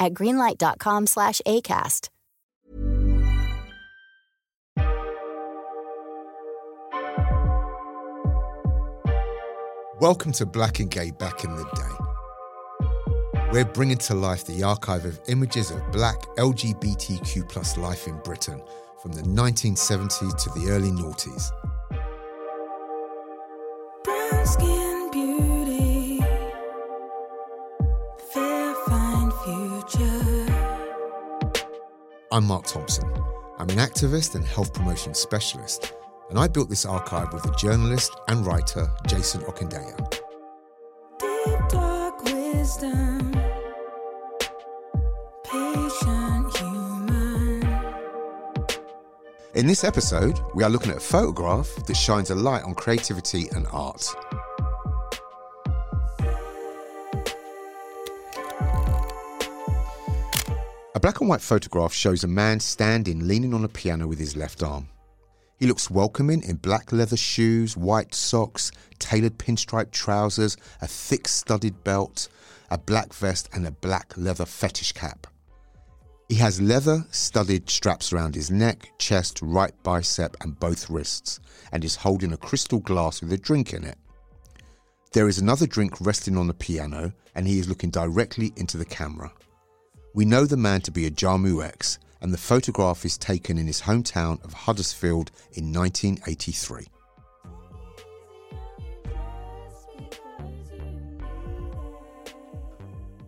at greenlight.com slash ACAST. Welcome to Black and Gay Back in the Day. We're bringing to life the archive of images of black LGBTQ plus life in Britain from the 1970s to the early noughties. I'm Marc Thompson. I'm an activist and health promotion specialist, and I built this archive with the journalist and writer Jason Okundaye. Deep dark wisdom, patient human. In this episode, we are looking at a photograph that shines a light on creativity and art. A black and white photograph shows a man standing leaning on a piano with his left arm. He looks welcoming in black leather shoes, white socks, tailored pinstripe trousers, a thick studded belt, a black vest, and a black leather fetish cap. He has leather studded straps around his neck, chest, right bicep, and both wrists, and is holding a crystal glass with a drink in it. There is another drink resting on the piano, and he is looking directly into the camera. We know the man to be Ajamu X, and the photograph is taken in his hometown of Huddersfield in 1983.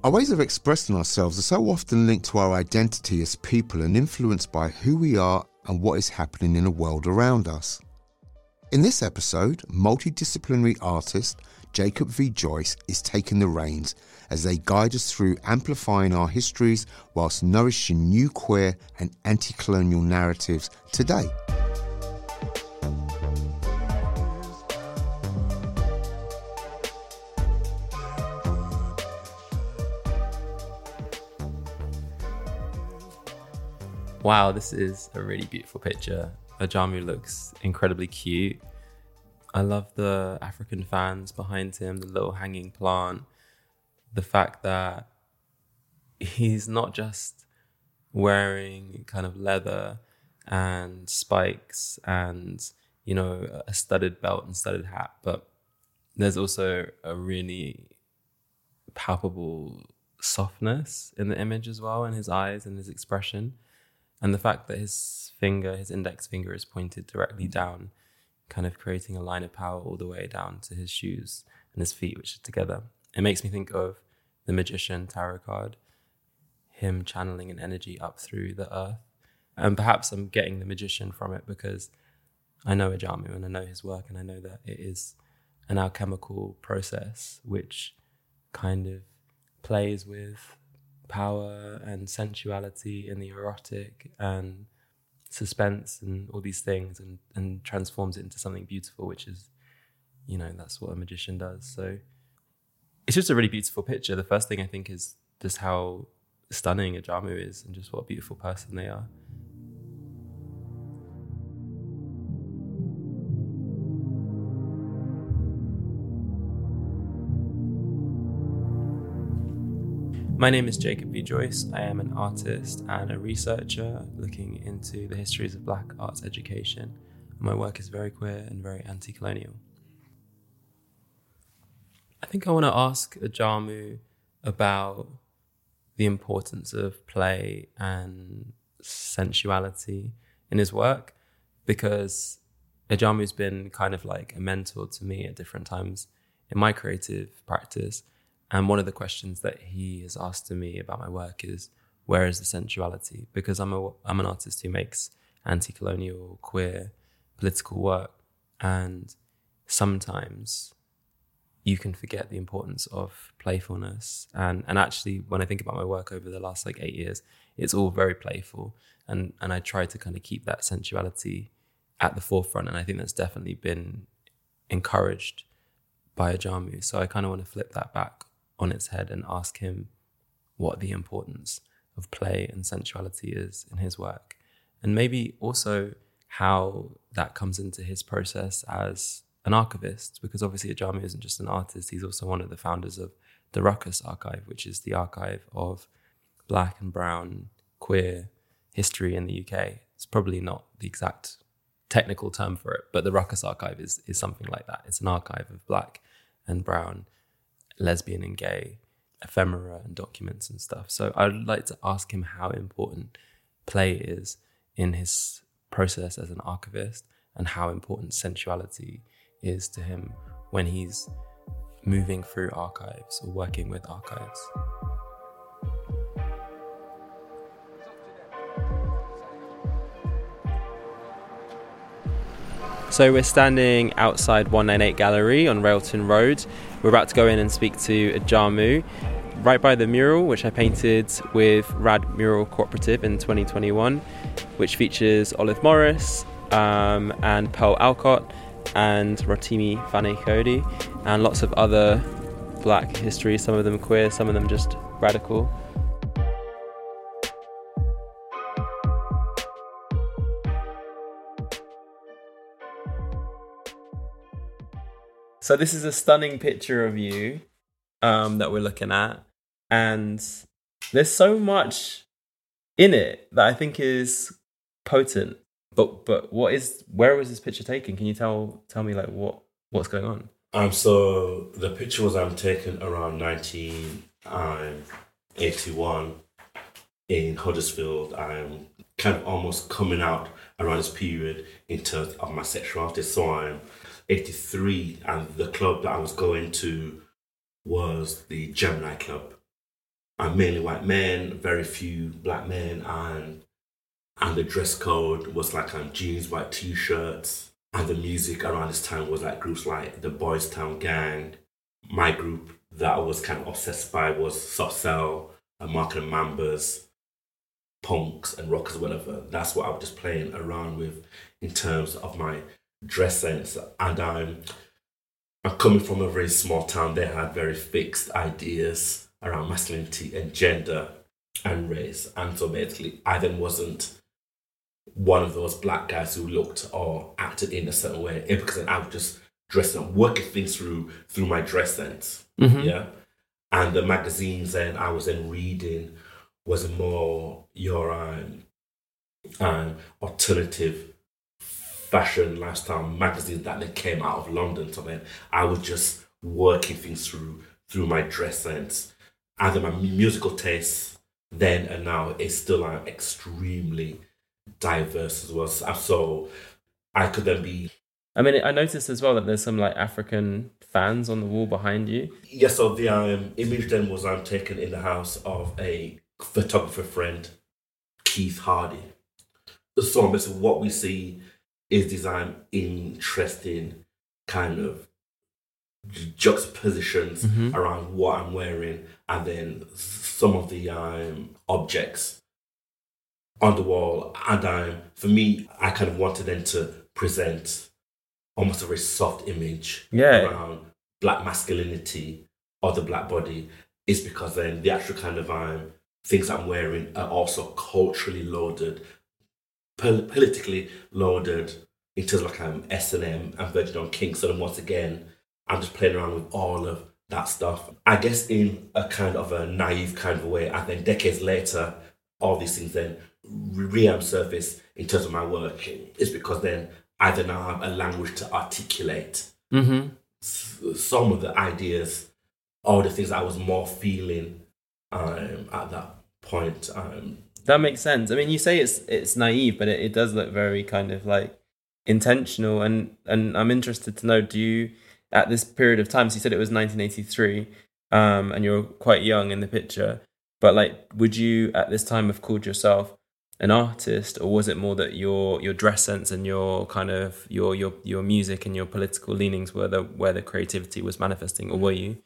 Our ways of expressing ourselves are so often linked to our identity as people and influenced by who we are and what is happening in the world around us. In this episode, multidisciplinary artist Jacob V. Joyce is taking the reins as they guide us through amplifying our histories whilst nourishing new queer and anti colonial narratives today. Wow, this is a really beautiful picture. Ajamu looks incredibly cute. I love the African fans behind him, the little hanging plant, the fact that he's not just wearing kind of leather and spikes and, you know, a studded belt and studded hat, but there's also a really palpable softness in the image as well, in his eyes and his expression. And the fact that his finger, his index finger, is pointed directly down, kind of creating a line of power all the way down to his shoes and his feet, which are together. It makes me think of the magician tarot card, him channeling an energy up through the earth. And perhaps I'm getting the magician from it because I know Ajamu and I know his work and I know that it is an alchemical process which kind of plays with power and sensuality and the erotic and suspense and all these things and, and transforms it into something beautiful, which is, you know, that's what a magician does. So it's just a really beautiful picture. The first thing I think is just how stunning Ajamu is and just what a beautiful person they are. My name is Jacob V. Joyce. I am an artist and a researcher looking into the histories of black arts education. My work is very queer and very anti colonial. I think I want to ask Ajamu about the importance of play and sensuality in his work because Ajamu's been kind of like a mentor to me at different times in my creative practice. And one of the questions that he has asked to me about my work is, where is the sensuality? Because I'm a I'm an artist who makes anti-colonial, queer, political work, and sometimes you can forget the importance of playfulness. And and actually, when I think about my work over the last like eight years, it's all very playful, and and I try to kind of keep that sensuality at the forefront, and I think that's definitely been encouraged by Ajamu. So I kind of want to flip that back on its head and ask him what the importance of play and sensuality is in his work, and maybe also how that comes into his process as an archivist, because obviously Ajamu isn't just an artist, he's also one of the founders of the Ruckus Archive, which is the archive of black and brown queer history in the UK. It's probably not the exact technical term for it, but the Ruckus Archive is, is something like that. It's an archive of black and brown, lesbian and gay ephemera and documents and stuff. So I'd like to ask him how important play is in his process as an archivist and how important sensuality is to him when he's moving through archives or working with archives. So we're standing outside 198 Gallery on Railton Road. We're about to go in and speak to Ajamu, right by the mural which I painted with Rad Mural Cooperative in 2021, which features Olive Morris um, and Pearl Alcock and Rotimi Fani-Kayode and lots of other black history, some of them queer, some of them just radical. So this is a stunning picture of you um, that we're looking at, and there's so much in it that I think is potent. But but what is where was this picture taken? Can you tell tell me like what what's going on? Um, so the picture was um, taken around 1981 in Huddersfield. I'm kind of almost coming out around this period in terms of my sexuality. So I'm 83, and the club that I was going to was the Gemini Club. I'm mainly white men, very few black men, and and the dress code was like um, jeans, white t-shirts, and the music around this time was like groups like the Boys Town Gang. My group that I was kind of obsessed by was Soft Cell and Marc and Mambas, punks and rockers, whatever. That's what I was just playing around with in terms of my dress sense. And I'm I'm coming from a very small town. They had very fixed ideas around masculinity and gender and race. And so basically, I then wasn't one of those black guys who looked or acted in a certain way eh, because I was just dressing up, working things through through my dress sense. Mhm. Yeah. And the magazines then I was then reading was more your um, um, alternative fashion lifestyle magazines that then came out of London. So then I was just working things through through my dress sense. And then my musical tastes then and now is still uh, extremely diverse as well. So, I could then be I mean, I noticed as well that there's some like African fans on the wall behind you. Yes, so the um, image then was um, taken in the house of a photographer friend, Keith Hardy. So basically what we see is these um, interesting kind of ju- juxtapositions Mhm. around what I'm wearing and then some of the um, objects on the wall. And um, for me, I kind of wanted them to present almost a very soft image Yeah. around black masculinity or the black body is because then the actual kind of um, things I'm wearing are also culturally loaded, pol- politically loaded in terms of like um, S&M and Virgin on King. So then once again, I'm just playing around with all of that stuff. I guess in a kind of a naive kind of way, and then decades later, all these things then re surface in terms of my work. is because then I then have a language to articulate Mm-hmm. some of the ideas, all the things I was more feeling um, at that point. Um, That makes sense. I mean, you say it's it's naive, but it, it does look very kind of like intentional. And and I'm interested to know, do you at this period of time? So you said it was 1983, um, and you're quite young in the picture. But like, would you at this time have called yourself an artist, or was it more that your your dress sense and your kind of your your your music and your political leanings were the where the creativity was manifesting, or were you?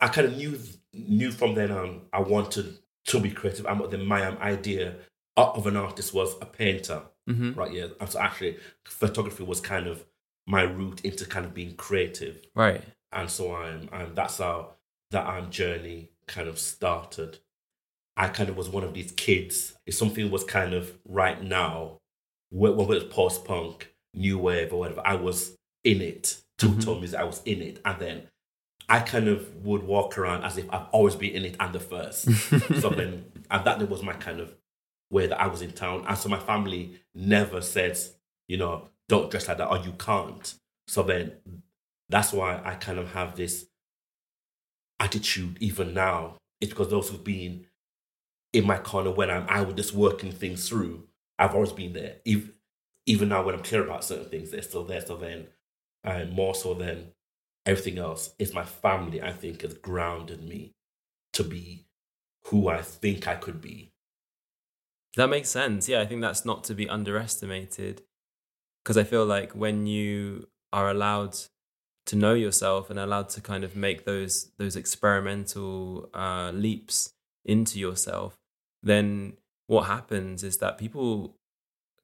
I kind of knew knew from then on I wanted to be creative. And then my um, idea of an artist was a painter, Mm-hmm. right? Yeah, so actually photography was kind of my route into kind of being creative, Right. and so I'm, I'm that's how that I'm journey kind of started. I kind of was one of these kids. If something was kind of right now, whether it was post punk, new wave, or whatever, I was in it. To Mhm. to music, I was in it, and then I kind of would walk around as if I've always been in it and the first. so then, and that was my kind of way that I was in town. And so my family never says, you know, don't dress like that or you can't. So then that's why I kind of have this attitude even now. It's because those who've been in my corner when I'm I was just working things through, I've always been there. Even, even now when I'm clear about certain things, they're still there. So then uh, more so than everything else, it's my family, I think, has grounded me to be who I think I could be. That makes sense. Yeah, I think that's not to be underestimated. Because I feel like when you are allowed to know yourself and allowed to kind of make those those experimental uh, leaps into yourself, then what happens is that people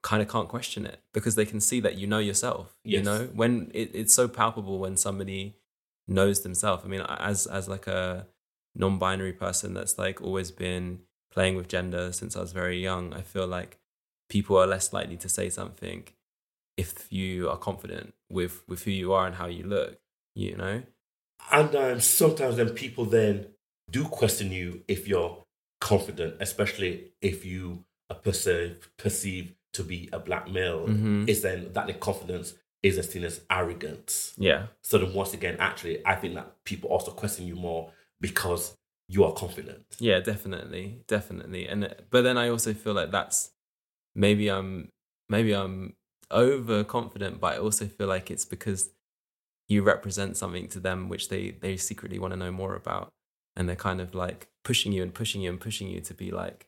kind of can't question it because they can see that you know yourself. You know, when it, it's so palpable when somebody knows themselves. I mean, as as like a non-binary person that's like always been playing with gender since I was very young, I feel like people are less likely to say something if you are confident with with who you are and how you look. You know, And um, sometimes then people then do question you if you're confident, especially if you are perceived perceived to be a black male. Mhm. Is then that the confidence is as seen as arrogance. yeah, So then once again, actually, I think that people also question you more because you are confident. yeah, definitely, definitely. And but then I also feel like that's maybe I'm maybe I'm overconfident, but I also feel like it's because you represent something to them which they they secretly want to know more about, and they're kind of like pushing you and pushing you and pushing you to be like,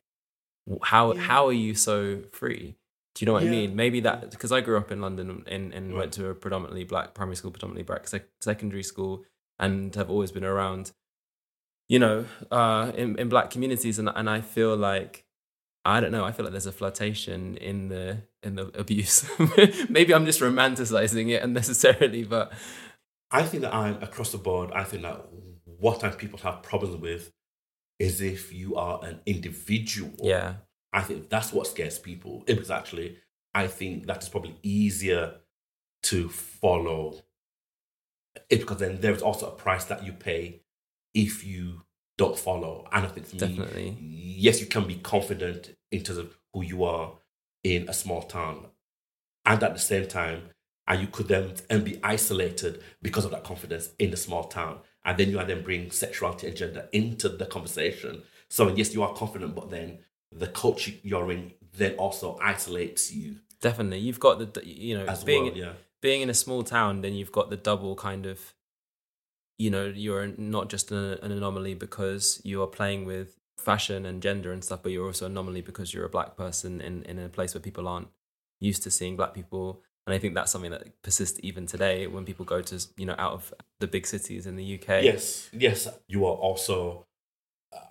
how Yeah. how are you so free? Do you know what I mean? Maybe that because I grew up in London and, and went to a predominantly black primary school, predominantly black sec- secondary school, and have always been around, you know, uh, in, in black communities, and and I feel like I don't know. I feel like there's a flirtation in the in the abuse. Maybe I'm just romanticizing it unnecessarily, but I think that I'm across the board. I think that what time people have problems with is if you are an individual. yeah, I think that's what scares people. Eh, it was actually, I think that is probably easier to follow. It because then there's also a price that you pay if you don't follow. And I think for me, definitely. yes, you can be confident in terms of who you are in a small town, and at the same time, and you could then and be isolated because of that confidence in the small town, and then you are then bring sexuality and gender into the conversation. So yes, you are confident, but then the culture you're in then also isolates you Definitely, you've got the you know as being well. Yeah, being in a small town, then you've got the double kind of, you know, you're not just an, an anomaly because you are playing with fashion and gender and stuff, but you're also an anomaly because you're a black person in, in a place where people aren't used to seeing black people. And I think that's something that persists even today when people go to, you know, out of the big cities in the UK. yes, yes, you are also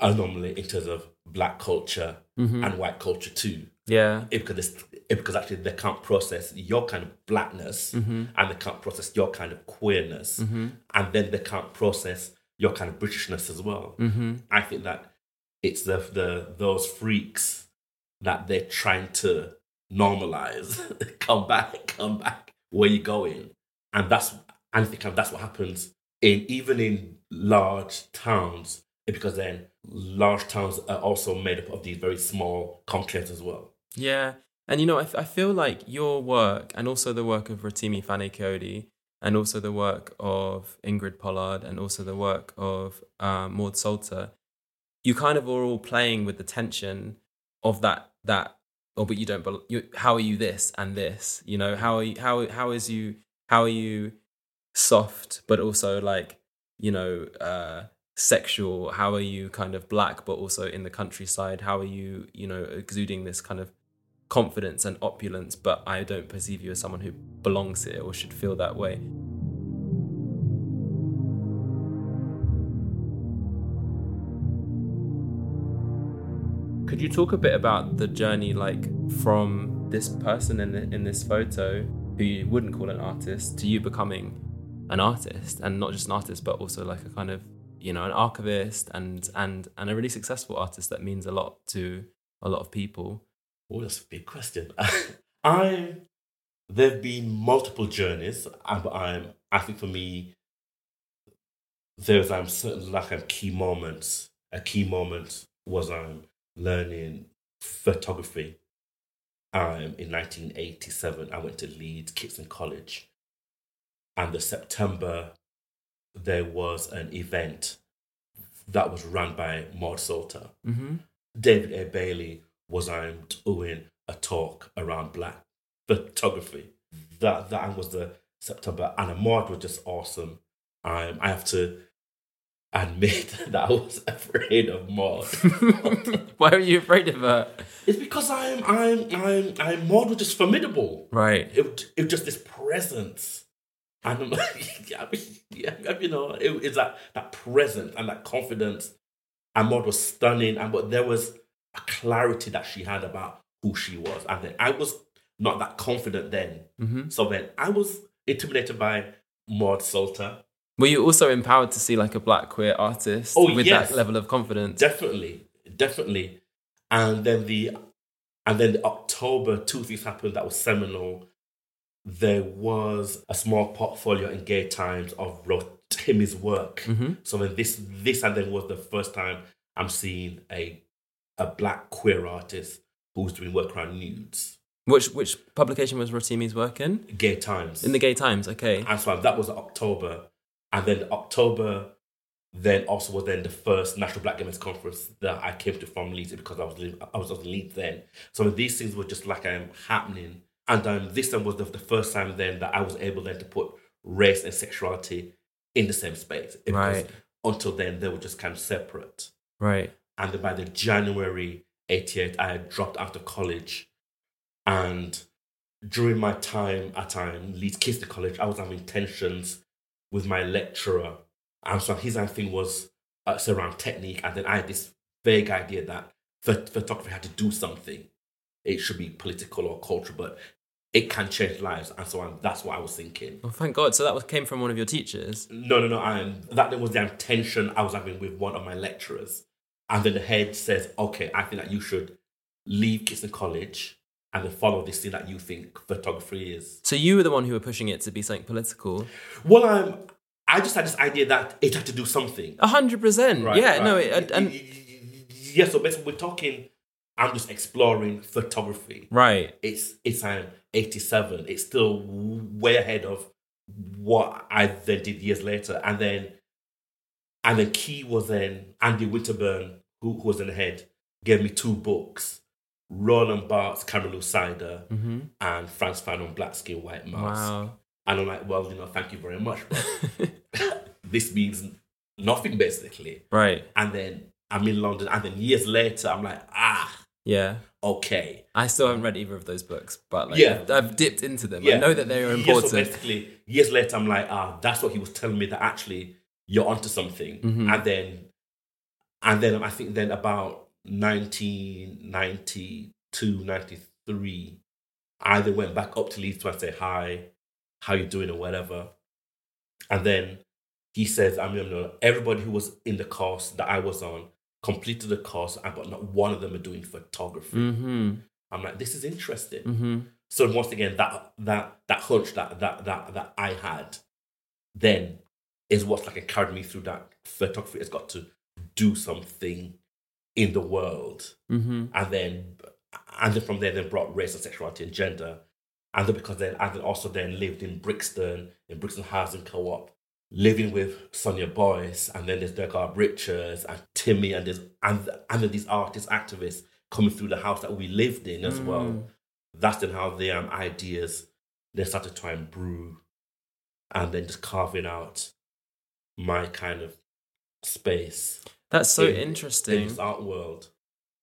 anomaly in terms of black culture Mhm. and white culture too. Yeah. it because it's, it because actually they can't process your kind of blackness Mm-hmm. and they can't process your kind of queerness Mm-hmm. and then they can't process your kind of Britishness as well. Mm-hmm. I think that it's the the those freaks that they're trying to normalize. come back, come back. Where you going? And that's and I think that's what happens in even in large towns because then large towns are also made up of these very small conclaves as well. Yeah. And you know, I, I feel like your work and also the work of Rotimi Fani-Kayode and also the work of Ingrid Pollard and also the work of um, Maud Sulter, you kind of are all playing with the tension of that, that, oh, but you don't, you, how are you this and this? You know, how are you, how, how is you, how are you soft, but also like, you know, uh, sexual? How are you kind of black, but also in the countryside? How are you, you know, exuding this kind of confidence and opulence, but I don't perceive you as someone who belongs here or should feel that way. Could you talk a bit about the journey, like from this person in the, in this photo, who you wouldn't call an artist, to you becoming an artist, and not just an artist, but also like a kind of you know an archivist and and and a really successful artist that means a lot to a lot of people. Oh, that's a big question. I there've been multiple journeys, but I'm I think for me there's um certain like um, key moments. A key moment was um learning photography. Um, in 1987, I went to Leeds Kitson College, and the September there was an event that was run by Maud Sulter. Mm-hmm. David A. Bailey was um, doing a talk around black photography. That that was the September, and Maud was just awesome. Um, I have to admit that I was afraid of Maud. Why are you afraid of her? it's because I'm I'm I'm I'm Maud was just formidable. Right. It it was just this presence. And I'm like, yeah, I mean, yeah, you know, it, it's that that presence and that confidence. And Maud was stunning, and but there was a clarity that she had about who she was. And then I was not that confident then. Mm-hmm. So then I was intimidated by Maud Sulter. Were you also empowered to see like a black queer artist Oh, with yes. that level of confidence? Definitely, definitely. And then the and then the October two things happened that was seminal. There was a small portfolio in Gay Times of Rotimi's work. mm-hmm. So then this this and then was the first time I'm seeing a a black queer artist who's doing work around nudes. Which which publication was Rotimi's work in? Gay Times. In the Gay Times. Okay. And so that was October. And then October then also was then the first National Black Women's Conference that I came to from Leeds because I was li- I was in Leeds then. So these things were just like um, happening. And um, this time was the, the first time then that I was able then to put race and sexuality in the same space. Because Right. Until then, they were just kind of separate. Right. And then by the January 88, I had dropped out of college. And during my time at um, Leeds Kitson College, I was having tensions with my lecturer. And so his thing was uh, around technique. And then I had this vague idea that phot- photography had to do something. It should be political or cultural, but it can change lives. And so I'm, that's what I was thinking. Well, thank God. So that was came from one of your teachers. No, no, no. Um, that was the tension I was having with one of my lecturers. And then the head says, okay, I think that you should leave Kitson College and follow this thing that you think photography is. So you were the one who were pushing it to be something political. Well, um, I just had this idea that it had to do something. A hundred percent. Yeah. No. It, and yeah, so basically we're talking, I'm just exploring photography. right. It's it's um, 87. It's still way ahead of what I then did years later. And then and then key was then Andy Winterburn, who, who was in the head, gave me two books. Roland Barthes, Camera Lucida, Mm-hmm. and Frantz Fanon, Black Skin, White Mask. Wow. And I'm like, well, you know, thank you very much. This means nothing, basically. right. And then I'm in London. And then years later, I'm like, ah, Yeah. okay. I still haven't read either of those books, but like, Yeah. I've, I've dipped into them. I know that they are Yeah, important. so basically, years later, I'm like, ah, that's what he was telling me that actually you're onto something. Mhm. And then, and then I think then about 1992, 93, I then went back up to Leeds to say hi, how you doing or whatever. And then he says, I mean, no, everybody who was in the course that I was on completed the course, but not one of them are doing photography. mm-hmm. I'm like, this is interesting. Mm-hmm. So once again, that that that hunch that that that that I had then is what's like carried me through that photography has got to do something in the world. Mm-hmm. And then and then from there then brought race and sexuality and gender. And then because then I then also then lived in Brixton, in Brixton Housing Co-op, living with Sonia Boyce, and then there's Dergar Richards and Timmy and there's and and then these artists, activists coming through the house that we lived in as well Mm. that's then how the um, ideas they started to try and brew and then just carving out my kind of space That's so in- interesting. in this art world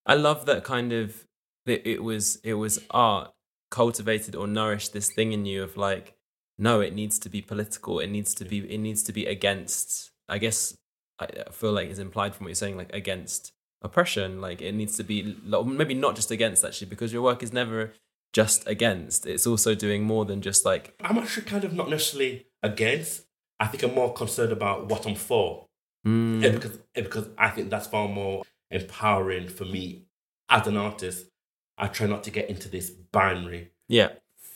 I love that kind of that it was it was art cultivated or nourished this thing in you of like, no, it needs to be political. It needs to be it needs to be against. I guess I feel like it's implied from what you're saying, like against oppression. Like it needs to be maybe not just against actually, because your work is never just against. It's also doing more than just like I'm actually kind of not necessarily against. I think I'm more concerned about what I'm for. Mm, Yeah, because yeah, because I think that's far more empowering for me as an artist. I try not to get into this binary yeah,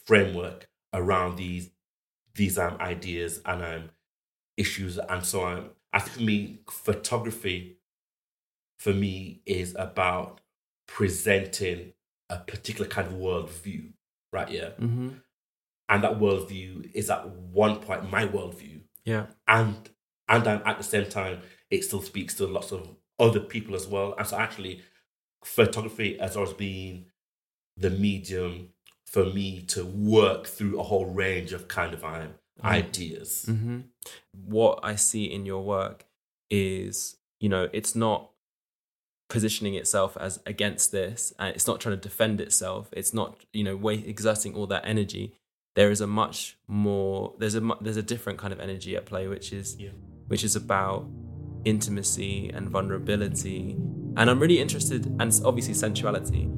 framework around these these um, ideas and um, issues and so on. I think for me, photography for me is about presenting a particular kind of worldview, right? Yeah, hmm and that worldview is at one point my worldview, yeah, and and at the same time, it still speaks to lots of other people as well. And so, actually, photography has always been the medium for me to work through a whole range of kind of um, ideas. hmm What I see in your work is, you know, it's not positioning itself as against this, and it's not trying to defend itself. It's not, you know, wa exerting all that energy. There is a much more. There's a there's a different kind of energy at play, which is Yeah. Which is about intimacy and vulnerability. And I'm really interested, and obviously sensuality.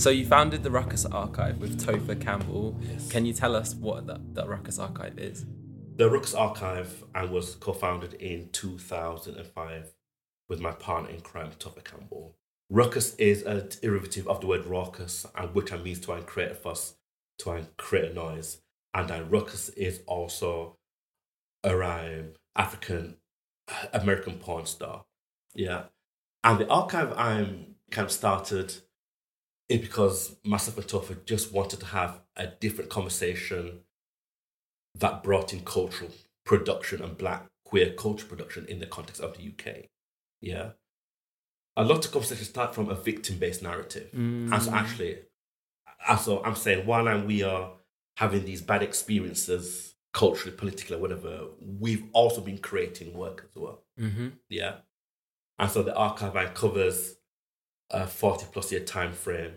So you founded the Ruckus Archive with Topher Campbell. Yes. Can you tell us what the, the Ruckus Archive is? The Ruckus Archive and was co-founded in 2005 with my partner in crime, Topher Campbell. Ruckus is a derivative of the word raucous, and which I means to create a fuss, to create a noise. And then ruckus is also a rhyme, African American porn star. Yeah. And the archive I'm kind of started is because myself and Topher just wanted to have a different conversation that brought in cultural production and black queer culture production in the context of the UK. Yeah. A lot of conversations start from a victim based narrative. And so actually, and so I'm saying while I'm, we are having these bad experiences culturally, politically, whatever, we've also been creating work as well. Mm-hmm. Yeah. And so the archive covers a 40 plus year time frame.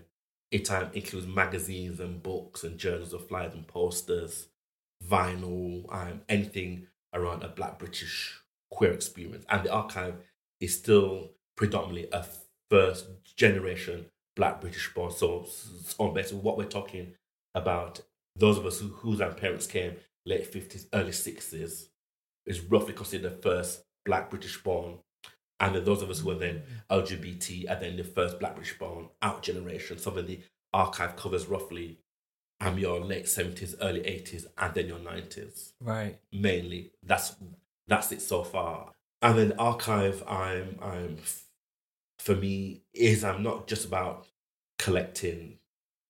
It um, includes magazines and books and journals of flyers and posters, vinyl, um, anything around a black British queer experience. And the archive is still predominantly a first generation black British born. So, so basically, what we're talking about, those of us who, whose parents came late 50s, early 60s, is roughly considered the first black British born. And then those of us who are then LGBT are then the first black British born out generation. So then the archive covers roughly um, your late 70s, early 80s, and then your 90s Right. mainly. That's that's it so far. And then archive, I'm I'm for me is I'm not just about collecting,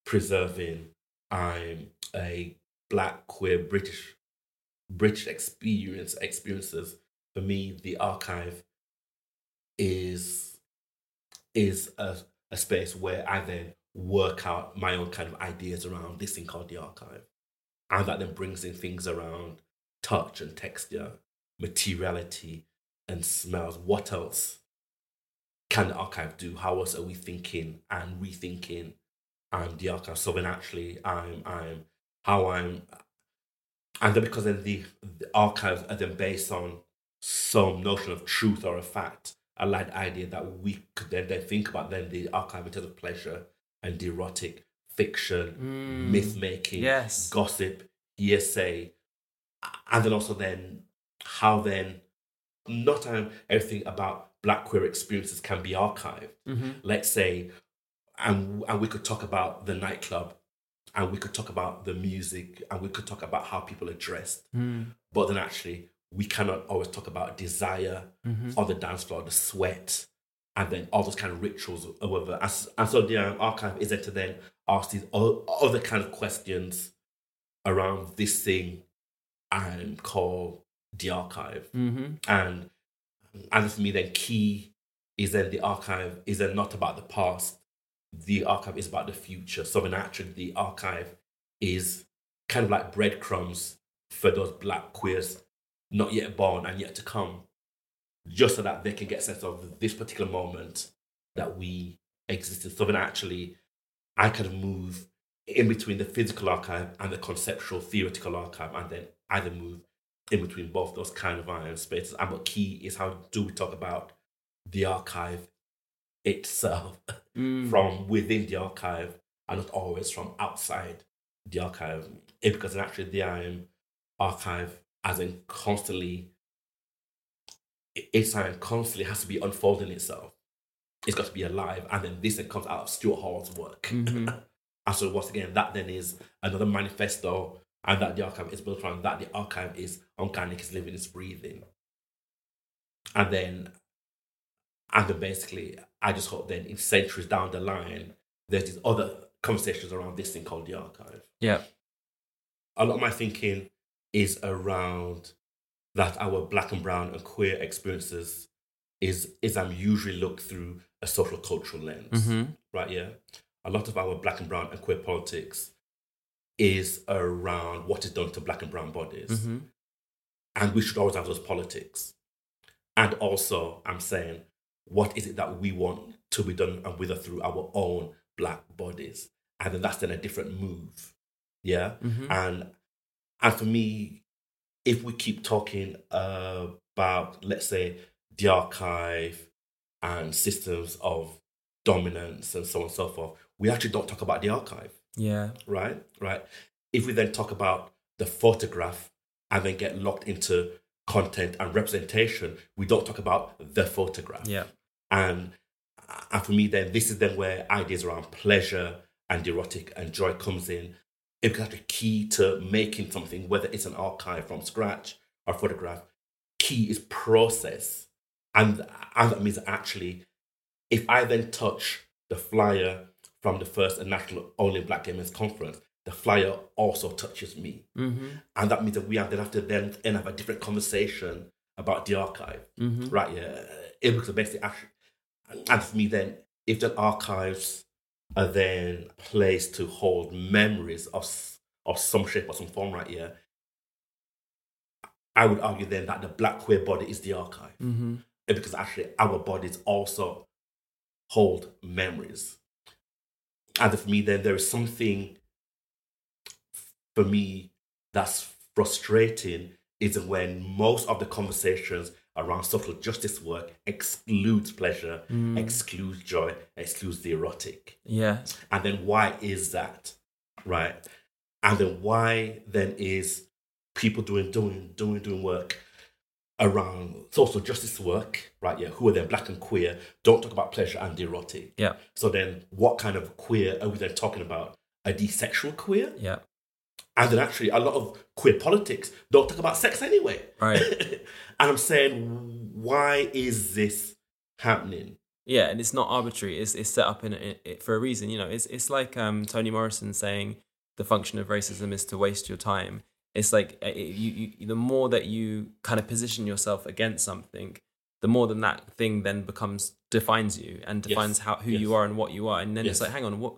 preserving. I'm a black queer British British experience experiences. For me, the archive is is a, a space where I then work out my own kind of ideas around this thing called the archive. And that then brings in things around touch and texture, materiality and smells. What else can the archive do? How else are we thinking and rethinking um, the archive? So then actually I'm I'm how I'm and then because then the, the archives are then based on some notion of truth or a fact, I like idea that we could then, then think about then the archive in terms of pleasure and erotic fiction, Mm. myth making, Yes. gossip, hearsay, and then also then how then not um, everything about black queer experiences can be archived. Mm-hmm. Let's say, and and we could talk about the nightclub, and we could talk about the music, and we could talk about how people are dressed. Mm. But then actually, we cannot always talk about desire Mm-hmm. on the dance floor, the sweat, and then all those kind of rituals or whatever. And, and so the um, archive is there to then ask these other kind of questions around this thing and call the archive. Mm-hmm. And and for me, then key is then the archive is then not about the past. The archive is about the future. So in actually the archive is kind of like breadcrumbs for those black queers not yet born and yet to come, just so that they can get a sense of this particular moment that we existed. So then actually, I kind of move in between the physical archive and the conceptual theoretical archive, and then either move in between both those kind of iron spaces. And what key is how do we talk about the archive itself Mm. from within the archive and not always from outside the archive. Eh, because actually the IM archive as in constantly it's um, constantly has to be unfolding itself. It's got to be alive, and then this then comes out of Stuart Hall's work. Mhm. and so once again, that then is another manifesto, and that the archive is built around that. The archive is organic, it's living, it's breathing, and then, and then basically, I just hope then in centuries down the line, there's these other conversations around this thing called the archive Yeah. a lot of my thinking is around that our black and brown and queer experiences is is I'm usually looked through a social cultural lens. Mhm. Right, yeah. A lot of our black and brown and queer politics is around what is done to black and brown bodies. Mhm. And we should always have those politics. And also, I'm saying, what is it that we want to be done and with or through our own black bodies? And then that's then a different move. Yeah. Mhm. And and for me, if we keep talking uh, about, let's say, the archive and systems of dominance and so on and so forth, we actually don't talk about the archive, Yeah. right? Right. If we then talk about the photograph and then get locked into content and representation, we don't talk about the photograph. Yeah. And, and for me, then this is then where ideas around pleasure and erotic and joy comes in. It's actually key to making something, whether it's an archive from scratch or photograph. Key is process, and and that means actually, if I then touch the flyer from the first national only Black Gay Men's Conference, the flyer also touches me, Mhm. and that means that we have then have to then, then have a different conversation about the archive Mhm. right? Yeah, it was the basic action. And for me, then, if the archives are then placed to hold memories of of some shape or some form, right? Yeah, I would argue then that the black queer body is the archive Mhm. because actually our bodies also hold memories. And for me, then there is something for me that's frustrating is when most of the conversations around social justice work excludes pleasure, Mm. excludes joy, excludes the erotic. Yeah. And then why is that? Right? And then why then is people doing doing doing doing work around social justice work, right? Yeah, who are then black and queer, don't talk about pleasure and erotic. Yeah. So then what kind of queer are we then talking about? A desexual queer? Yeah. And then actually a lot of queer politics don't talk about sex anyway. Right. and I'm saying, why is this happening? Yeah, and it's not arbitrary. It's it's set up in it for a reason. You know, it's it's like um, Toni Morrison saying the function of racism is to waste your time. It's like uh, it, you, you the more that you kind of position yourself against something, the more than that thing then becomes defines you and Yes, defines how who yes. you are and what you are. And then it's like, hang on, what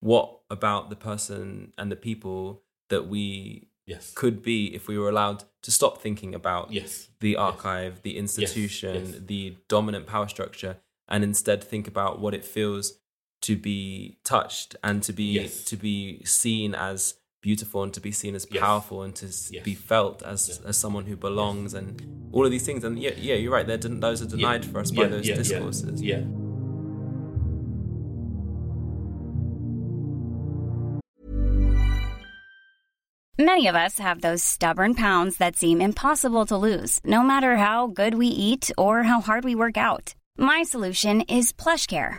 what about the person and the people that we Yes. could be if we were allowed to stop thinking about Yes. the archive, the institution, yes. the dominant power structure, and instead think about what it feels to be touched and to be Yes. to be seen as beautiful and to be seen as Yes. powerful and to Yes. be felt as Yeah. as someone who belongs and all of these things. And yeah, yeah, you're right. They're, den- those are denied for us by Yeah, those yeah, yeah, discourses. Yeah. Many of us have those stubborn pounds that seem impossible to lose, no matter how good we eat or how hard we work out. My solution is PlushCare.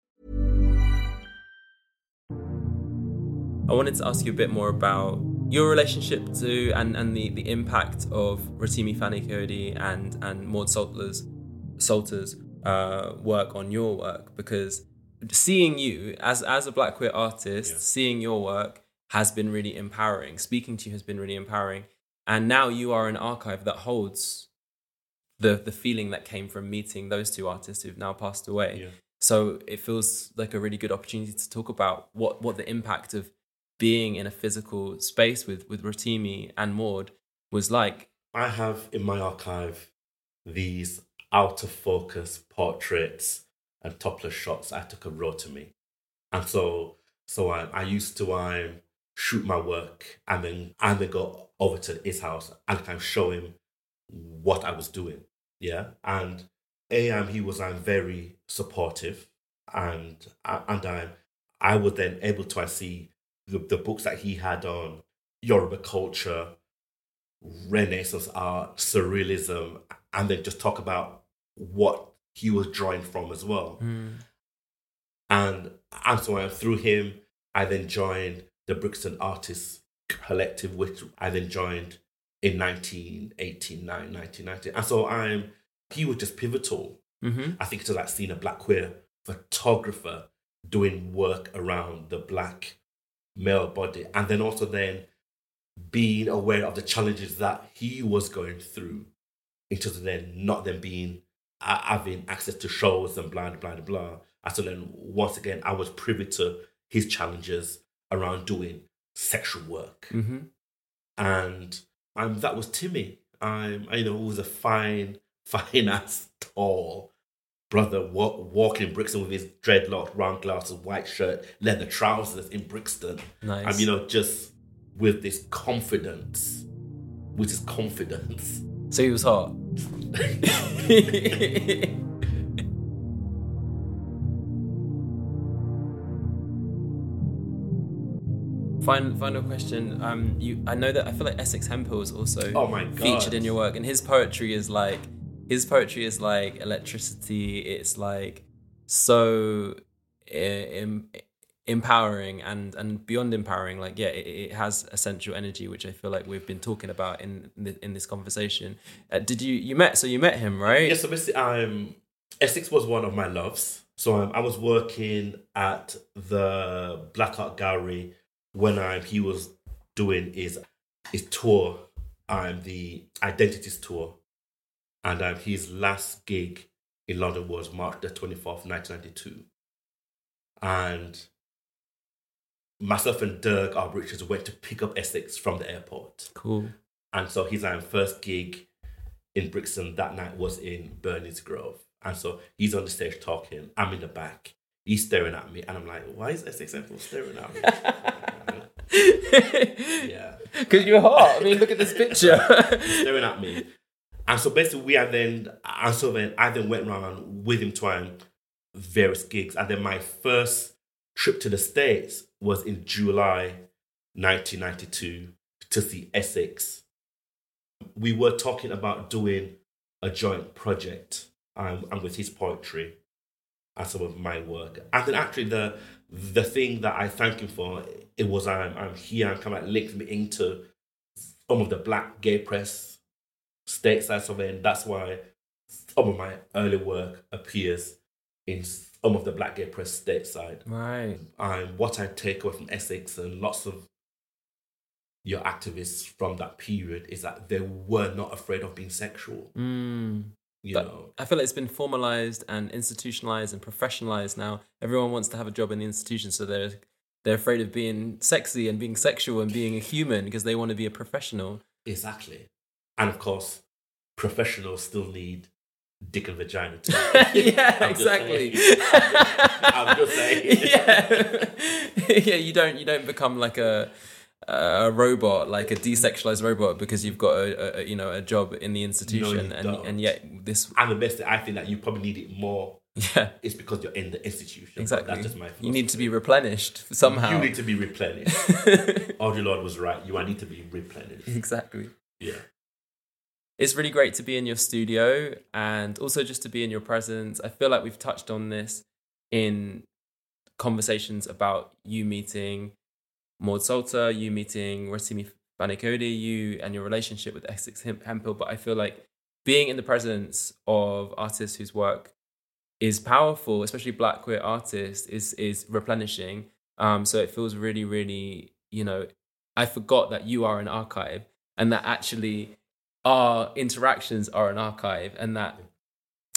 I wanted to ask you a bit more about your relationship to and, and the, the impact of Rotimi Fani-Kayode and, and Maud Sulter's, Sulter's uh, work on your work because seeing you as as a black queer artist, Yeah. seeing your work has been really empowering. Speaking to you has been really empowering. And now you are an archive that holds the the feeling that came from meeting those two artists who've now passed away. Yeah. So it feels like a really good opportunity to talk about what what the impact of being in a physical space with with Rotimi and Maud was like. I have in my archive these out of focus portraits and topless shots I took of Rotimi. And so so I, I used to um, shoot my work and then and then go over to his house and kind of show him what I was doing. Yeah. And AM he was um, very supportive and and um, I was then able to I see the, the books that he had on Yoruba culture, Renaissance art, surrealism, and then just talk about what he was drawing from as well. And and so uh, through him, I then joined the Brixton Artists Collective, which I then joined in 1989, 1990. And so I'm he was just pivotal. Mm-hmm. I think to like seeing a black queer photographer doing work around the black male body, and then also then being aware of the challenges that he was going through, in terms of then not then being uh, having access to shows and blah blah blah. And so then once again, I was privy to his challenges around doing sexual work Mm-hmm. and um, that was Timmy. Um, you know, was a fine, fine ass, tall brother wa- walking in Brixton with his dreadlocked, round glasses, white shirt, leather trousers in Brixton. Nice. Um, you know, just with this confidence, with his confidence. So he was hot. Final, final question. Um, you, I know that I feel like Essex Hemphill is also Oh featured in your work, and his poetry is like his poetry is like electricity. It's like so em- empowering and and beyond empowering. Like yeah, it, it has essential energy, which I feel like we've been talking about in in, this conversation. Uh, did you you met so you met him right? Yes, so basically, um, Essex was one of my loves. So um, I was working at the Black Art Gallery when um, he was doing his his tour, um, the Identities tour, and his last gig in London was March the twenty fourth, nineteen ninety two, and myself and Doug, our Richards, went to pick up Essex from the airport. Cool. And so his first gig in Brixton that night was in Bernie's Grove. And so he's on the stage talking. I'm in the back. He's staring at me. And I'm like, why is Essex Hemphill staring at me? yeah. Because you're hot. I mean, look at this picture. staring at me. And so basically, we are then, and so then I then went around with him um, various gigs. And then my first trip to the States was in July 1992 to see Essex. We were talking about doing a joint project um, and with his poetry and some of my work. And then actually the the thing that I thank him for, it was um, um he um, kind of like linked me into some of the black gay press stateside then that's why some of my early work appears in some of the black gay press stateside. right. Um, what I take away from Essex and lots of your activists from that period is that they were not afraid of being sexual. Mm. You But know, I feel like it's been formalized and institutionalized and professionalized now. Everyone wants to have a job in the institution, so they're they're afraid of being sexy and being sexual and being a human because they want to be a professional. exactly. And of course, professionals still need dick and vagina too. yeah, exactly. I'm just saying. yeah, yeah. You don't you don't become like a a robot, like a desexualized robot, because you've got a, a you know a job in the institution, you and don't. and yet this And the best I think that you probably need it more Yeah, It's because you're in the institution. Exactly. That's just my you need to be replenished somehow. You need to be replenished. Audre Lorde was right. You need to be replenished. exactly. Yeah. It's really great to be in your studio and also just to be in your presence. I feel like we've touched on this in conversations about you meeting Maud Sulter, you meeting Rotimi Fani-Kayode, you and your relationship with Essex Hem- Hemphill. But I feel like being in the presence of artists whose work is powerful, especially black queer artists, is is replenishing. Um, so it feels really, really, you know, I forgot that you are an archive and that actually our interactions are an archive and that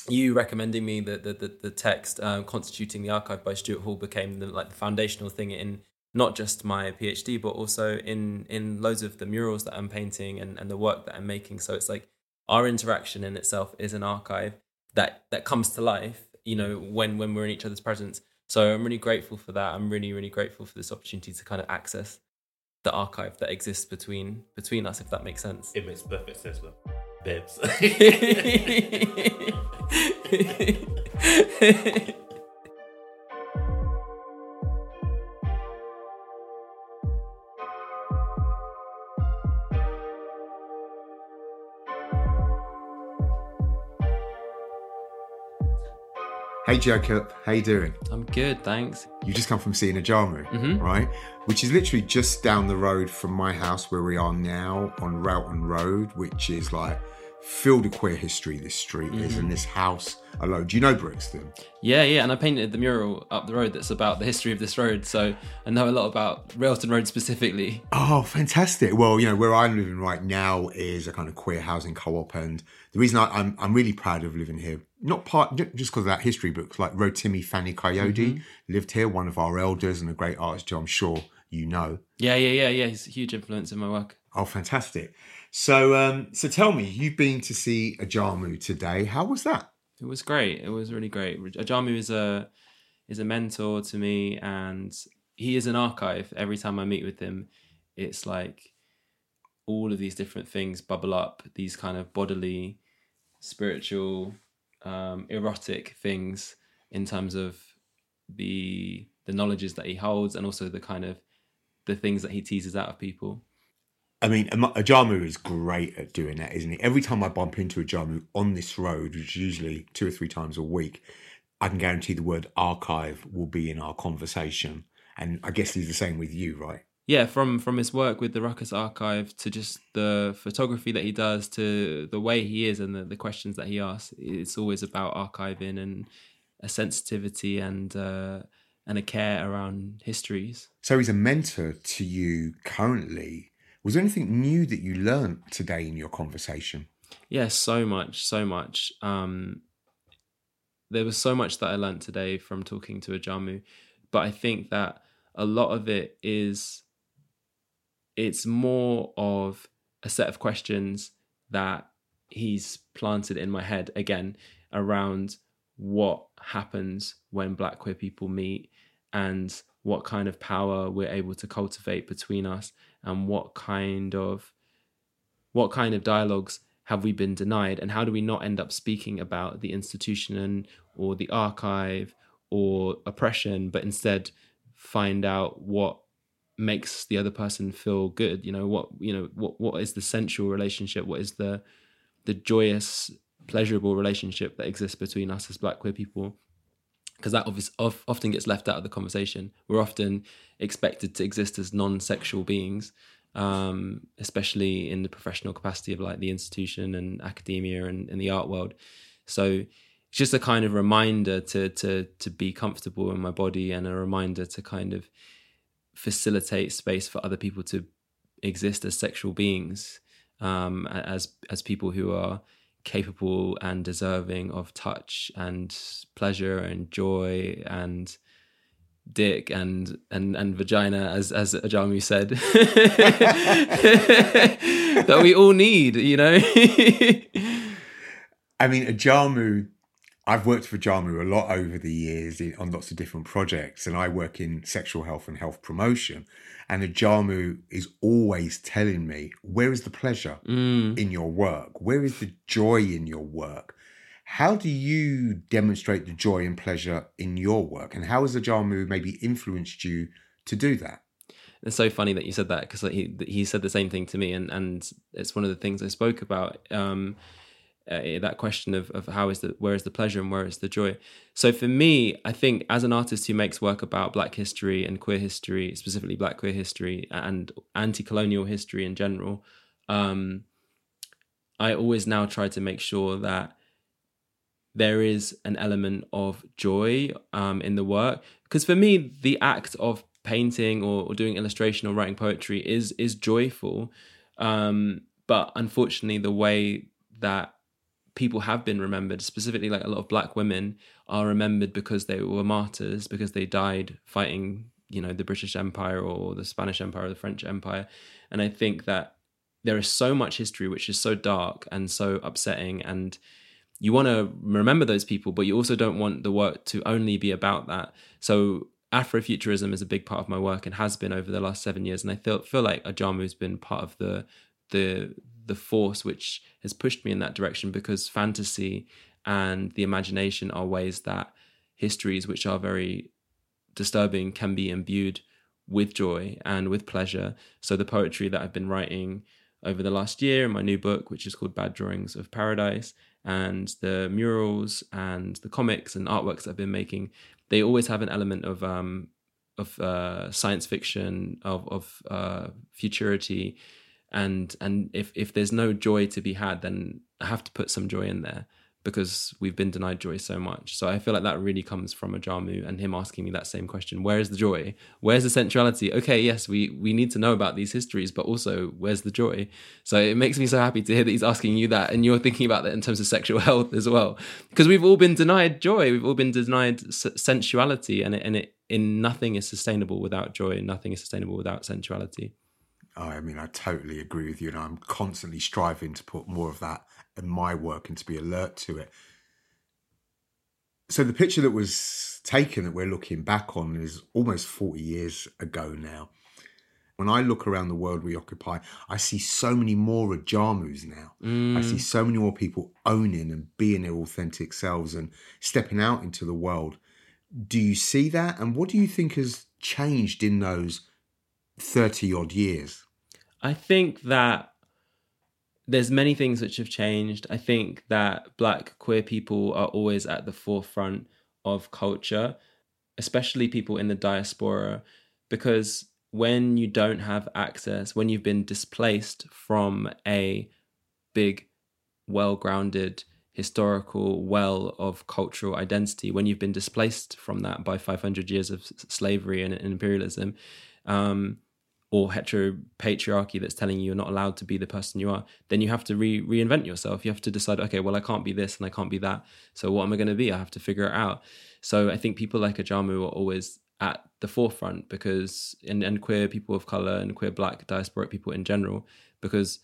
you recommending me the the, the, the text um, constituting the archive by Stuart Hall became the, like the foundational thing in not just my PhD but also in in loads of the murals that I'm painting and, and the work that I'm making. So it's like our interaction in itself is an archive that that comes to life you know when when we're in each other's presence. So I'm really grateful for that. I'm really really grateful for this opportunity to kind of access the archive that exists between between us if that makes sense It makes perfect sense, though. Babes. Hey Jacob, how you doing? I'm good thanks You just come from seeing Ajamu, Mhm. right? Which is literally just down the road from my house where we are now on Railton Road, which is like filled with queer history. This street is, and this house alone. Do you know Brixton? Yeah, yeah, and I painted the mural up the road that's about the history of this road, so I know a lot about Railton Road specifically. Oh, fantastic! Well, you know where I'm living right now is a kind of queer housing co-op, and the reason I, I'm I'm really proud of living here, not part just because of that history books, like Rotimi Fani-Kayode lived here, one of our elders and a great artist, who I'm sure you know. Yeah, yeah, yeah, yeah. He's a huge influence in my work. Oh, fantastic! So, um, so tell me, you've been to see Ajamu today. How was that? It was great. It was really great. Ajamu is a is a mentor to me, and he is an archive. Every time I meet with him, it's like all of these different things bubble up. These kind of bodily, spiritual, um, erotic things in terms of the the knowledges that he holds, and also the kind of the things that he teases out of people. I mean, Ajamu is great at doing that, isn't he? Every time I bump into Ajamu on this road, which is usually two or three times a week, I can guarantee the word archive will be in our conversation. And I guess he's the same with you, right? Yeah from from his work with the ruckus archive to just the photography that he does to the way he is and the, the questions that he asks it's always about archiving and a sensitivity and uh and a care around histories So he's a mentor to you currently. Was there anything new that you learned today in your conversation? yeah so much so much um there was so much that i learned today from talking to ajamu but i think that a lot of it is it's more of a set of questions that he's planted in my head again around what happens when black queer people meet and what kind of power we're able to cultivate between us and what kind of what kind of dialogues have we been denied and how do we not end up speaking about the institution or the archive or oppression but instead find out what makes the other person feel good you know what you know what what is the sensual relationship? What is the the joyous pleasurable relationship that exists between us as black queer people? Because that obviously of, often gets left out of the conversation. We're often expected to exist as non-sexual beings um, especially in the professional capacity of like the institution and academia and, and the art world. So it's just a kind of reminder to to to be comfortable in my body and a reminder to kind of facilitate space for other people to exist as sexual beings um, as as people who are capable and deserving of touch and pleasure and joy and dick and and and vagina as as Ajamu said. That we all need you know? I mean, Ajamu, I've worked for Ajamu a lot over the years in, on lots of different projects, and I work in sexual health and health promotion. And Ajamu is always telling me, where is the pleasure Mm. in your work? Where is the joy in your work? How do you demonstrate the joy and pleasure in your work? And how has Ajamu maybe influenced you to do that? It's so funny that you said that because he he said the same thing to me, and and it's one of the things I spoke about. Um, uh, that question of, of how is the where is the pleasure and where is the joy. So for me i think as an artist who makes work about black history and queer history specifically black queer history and anti-colonial history in general um, i always now try to make sure that there is an element of joy um, in the work. Because for me the act of painting or, or doing illustration or writing poetry is is joyful um, but unfortunately the way that people have been remembered, specifically like a lot of black women are remembered because they were martyrs, because they died fighting, you know, the British Empire or the Spanish Empire or the French Empire. And I think that there is so much history which is so dark and so upsetting and you want to remember those people, but you also don't want the work to only be about that. So Afrofuturism is a big part of my work and has been over the last seven years. And I feel feel like Ajamu's been part of the the the force which has pushed me in that direction because fantasy and the imagination are ways that histories which are very disturbing can be imbued with joy and with pleasure. So the poetry that I've been writing over the last year in my new book, which is called Bad Drawings of Paradise, and the murals and the comics and artworks I've been making, they always have an element of um, of uh, science fiction, of of uh, futurity, and and if if there's no joy to be had then i have to put some joy in there because we've been denied joy so much. So i feel like that really comes from ajamu and him asking me that same question. Where is the joy? Where's the sensuality? Okay yes we we need to know about these histories but also where's the joy? So it makes me so happy to hear that he's asking you that and you're thinking about that in terms of sexual health as well. Because we've all been denied joy. We've all been denied sensuality and it, and it in nothing is sustainable without joy nothing is sustainable without sensuality I mean, I totally agree with you, and I'm constantly striving to put more of that in my work and to be alert to it. So, the picture that was taken that we're looking back on is almost 40 years ago now. When I look around the world we occupy, I see so many more Ajamus now. Mm. I see so many more people owning and being their authentic selves and stepping out into the world. Do you see that? And what do you think has changed in those 30 odd years? I think that there's many things which have changed. I think that black queer people are always at the forefront of culture, especially people in the diaspora, because when you don't have access, when you've been displaced from a big, well grounded, historical well of cultural identity, when you've been displaced from that by 500 years of slavery and imperialism, um, or heteropatriarchy that's telling you you're not allowed to be the person you are, then you have to re- reinvent yourself. You have to decide, okay, well, I can't be this and I can't be that. So what am I going to be? I have to figure it out. So I think people like Ajamu are always at the forefront because, and, and queer people of color and queer black diasporic people in general, because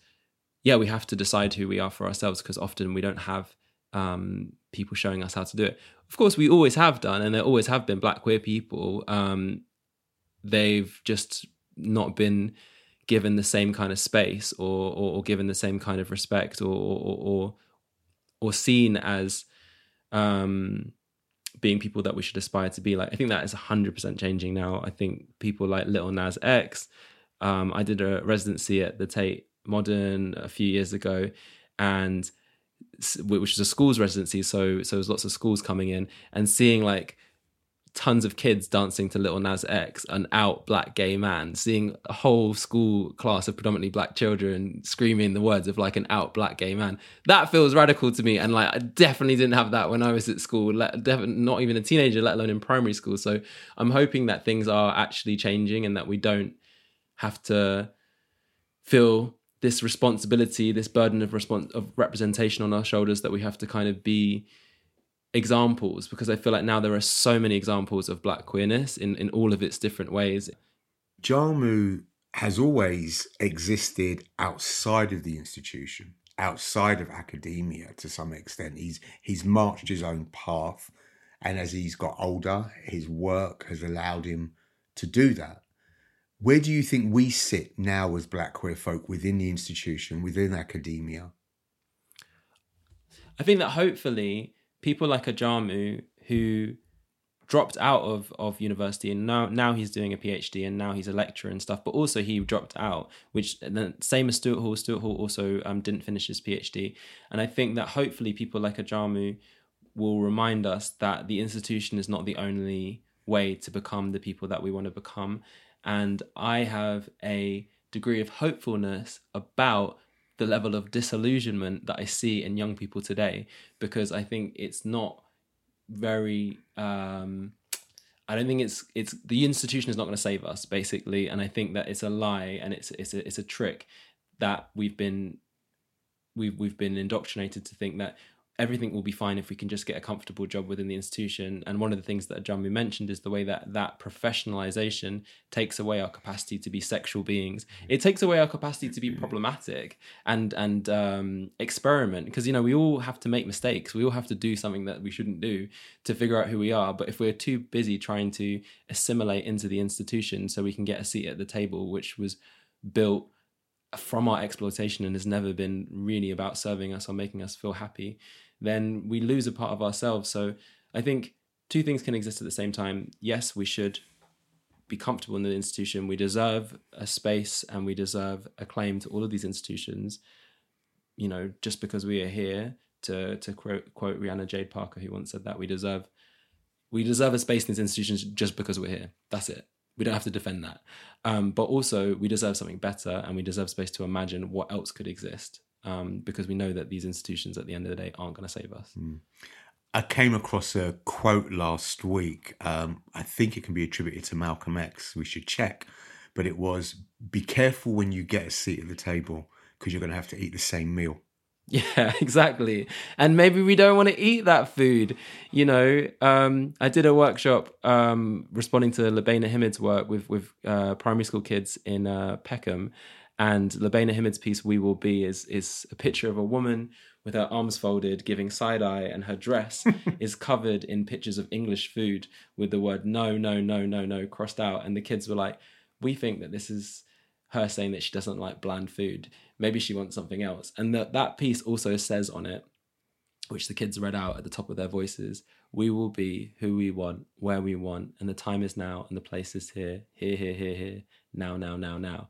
yeah, we have to decide who we are for ourselves because often we don't have um, people showing us how to do it. Of course, we always have done, and there always have been black queer people. Um, they've just not been given the same kind of space or or, or given the same kind of respect or or or, or seen as um, being people that we should aspire to be like. I think that is 100% changing now. I think people like Lil Nas X. Um, I did a residency at the Tate Modern a few years ago, and which is a schools residency. So so there's lots of schools coming in and seeing like tons of kids dancing to Lil Nas X, an out black gay man, seeing a whole school class of predominantly black children screaming the words of like an out black gay man. That feels radical to me, and like I definitely didn't have that when I was at school. Definitely not even a teenager, let alone in primary school. So I'm hoping that things are actually changing and that we don't have to feel this responsibility, this burden of response of representation on our shoulders that we have to kind of be examples because I feel like now there are so many examples of black queerness in, in all of its different ways. Jamu has always existed outside of the institution, outside of academia to some extent. He's he's marched his own path and as he's got older, his work has allowed him to do that. Where do you think we sit now as black queer folk within the institution, within academia? I think that hopefully people like Ajamu who dropped out of, of university and now now he's doing a PhD and now he's a lecturer and stuff. But also he dropped out, which the same as Stuart Hall. Stuart Hall also um, didn't finish his PhD, and I think that hopefully people like Ajamu will remind us that the institution is not the only way to become the people that we want to become. And I have a degree of hopefulness about the level of disillusionment that I see in young people today because I think it's not very um I don't think it's it's the institution is not going to save us basically and I think that it's a lie and it's it's a it's a trick that we've been we've we've been indoctrinated to think that everything will be fine if we can just get a comfortable job within the institution. And one of the things that Jamu mentioned is the way that that professionalization takes away our capacity to be sexual beings. It takes away our capacity to be problematic and and um, experiment because you know we all have to make mistakes. We all have to do something that we shouldn't do to figure out who we are. But if we're too busy trying to assimilate into the institution so we can get a seat at the table, which was built from our exploitation and has never been really about serving us or making us feel happy, then we lose a part of ourselves. So I think two things can exist at the same time. Yes, we should be comfortable in the institution. We deserve a space and we deserve a claim to all of these institutions. You know, just because we are here, to to quote, quote Rianna Jade Parker, who once said that we deserve we deserve a space in these institutions just because we're here. That's it. We don't have to defend that. Um, but also, we deserve something better, and we deserve space to imagine what else could exist um, because we know that these institutions at the end of the day aren't going to save us. I came across a quote last week. Um, I think it can be attributed to Malcolm X. We should check. But it was be careful when you get a seat at the table because you're going to have to eat the same meal. Yeah, exactly. And maybe we don't want to eat that food. You know, um, I did a workshop um, responding to Lubaina Himid's work with with uh, primary school kids in uh, Peckham, and Lubaina Himid's piece "We Will Be" is is a picture of a woman with her arms folded, giving side eye, and her dress is covered in pictures of English food with the word "no, no, no, no, no" crossed out. And the kids were like, "We think that this is." Her saying that she doesn't like bland food. Maybe she wants something else. And that that piece also says on it, which the kids read out at the top of their voices, we will be who we want, where we want, and the time is now and the place is here, here, here, here, here, now, now, now, now.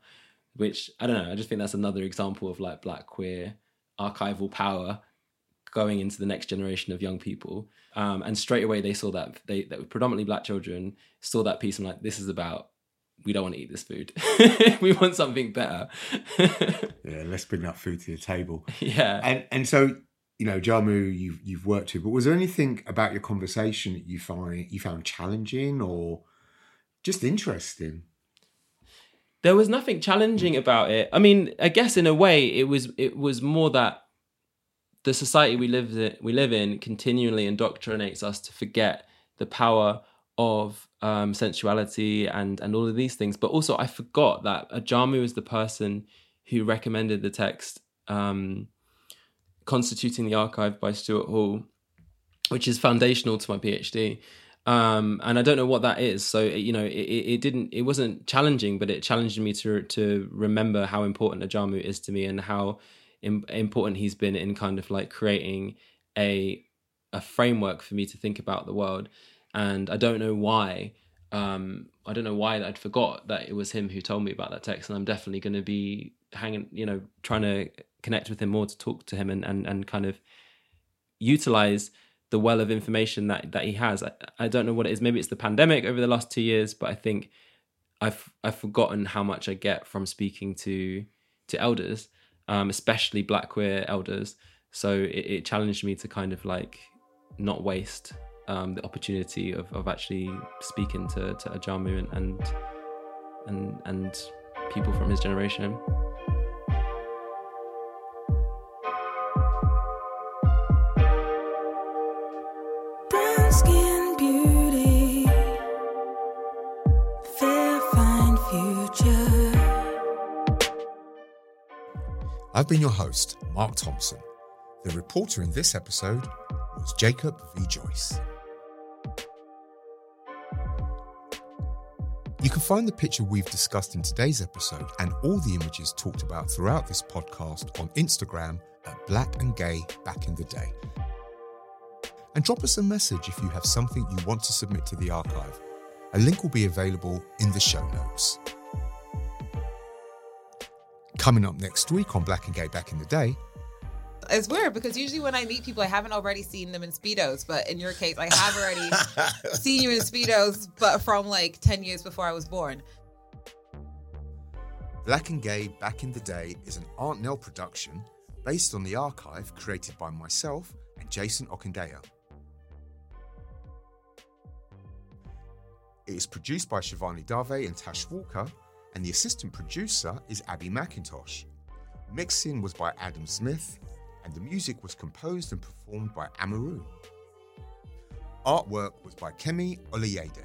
Which I don't know, I just think that's another example of like black queer archival power going into the next generation of young people. Um, and straight away they saw that they that predominantly black children saw that piece and like this is about we don't want to eat this food. we want something better. Yeah, let's bring that food to the table. yeah. And and so you know, Jamu, you've you've worked with, but was there anything about your conversation that you find you found challenging or just interesting? there was nothing challenging mm. about it. I mean, I guess in a way it was it was more that the society we live in, we live in continually indoctrinates us to forget the power of um, sensuality and and all of these things. But also, I forgot that Ajamu is the person who recommended the text um, "Constituting the Archive" by Stuart Hall, which is foundational to my PhD. Um, and I don't know what that is. So you know, it, it it didn't, it wasn't challenging, but it challenged me to to remember how important Ajamu is to me and how im- important he's been in kind of like creating a a framework for me to think about the world and I don't know why. Um, I don't know why I'd forgot that it was him who told me about that text, and I'm definitely going to be hanging, you know, trying to connect with him more to talk to him and and and kind of utilize the well of information that that he has. I, I don't know what it is. Maybe it's the pandemic over the last two years, but I think I've I've forgotten how much I get from speaking to to elders, um, especially black queer elders. So it, it challenged me to kind of like not waste um, the opportunity of, of actually speaking to, to Ajamu and, and and and people from his generation. Brown skin beauty, fair fine future. I've been your host, Marc Thompson. The reporter in this episode was Jacob V. Joyce. You can find the picture we've discussed in today's episode and all the images talked about throughout this podcast on Instagram at Black and Gay Back in the Day. And drop us a message if you have something you want to submit to the archive. A link will be available in the show notes. Coming up next week on Black and Gay Back in the Day, It's weird because usually when I meet people, I haven't already seen them in speedos, but in your case, I have already seen you in speedos, but from like ten years before I was born. Black and Gay Back in the Day is an Aunt Nell production based on the archive created by myself and Jason Okundaye. It is produced by Shivani Dave and Tash Walker, and the assistant producer is Abi McIntosh. Mixing was by Adam Smith, and the music was composed and performed by Amaroun. Artwork was by Kemi Oluyede.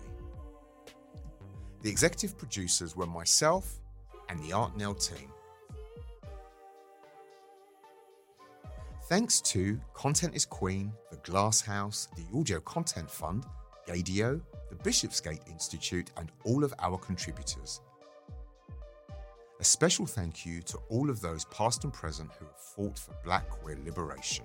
The executive producers were myself and the Aunt Nell team. Thanks to Content is Queen, The Glass House, the Audio Content Fund, Gadio, the Bishopsgate Institute, and all of our contributors. A special thank you to all of those past and present who have fought for black queer liberation.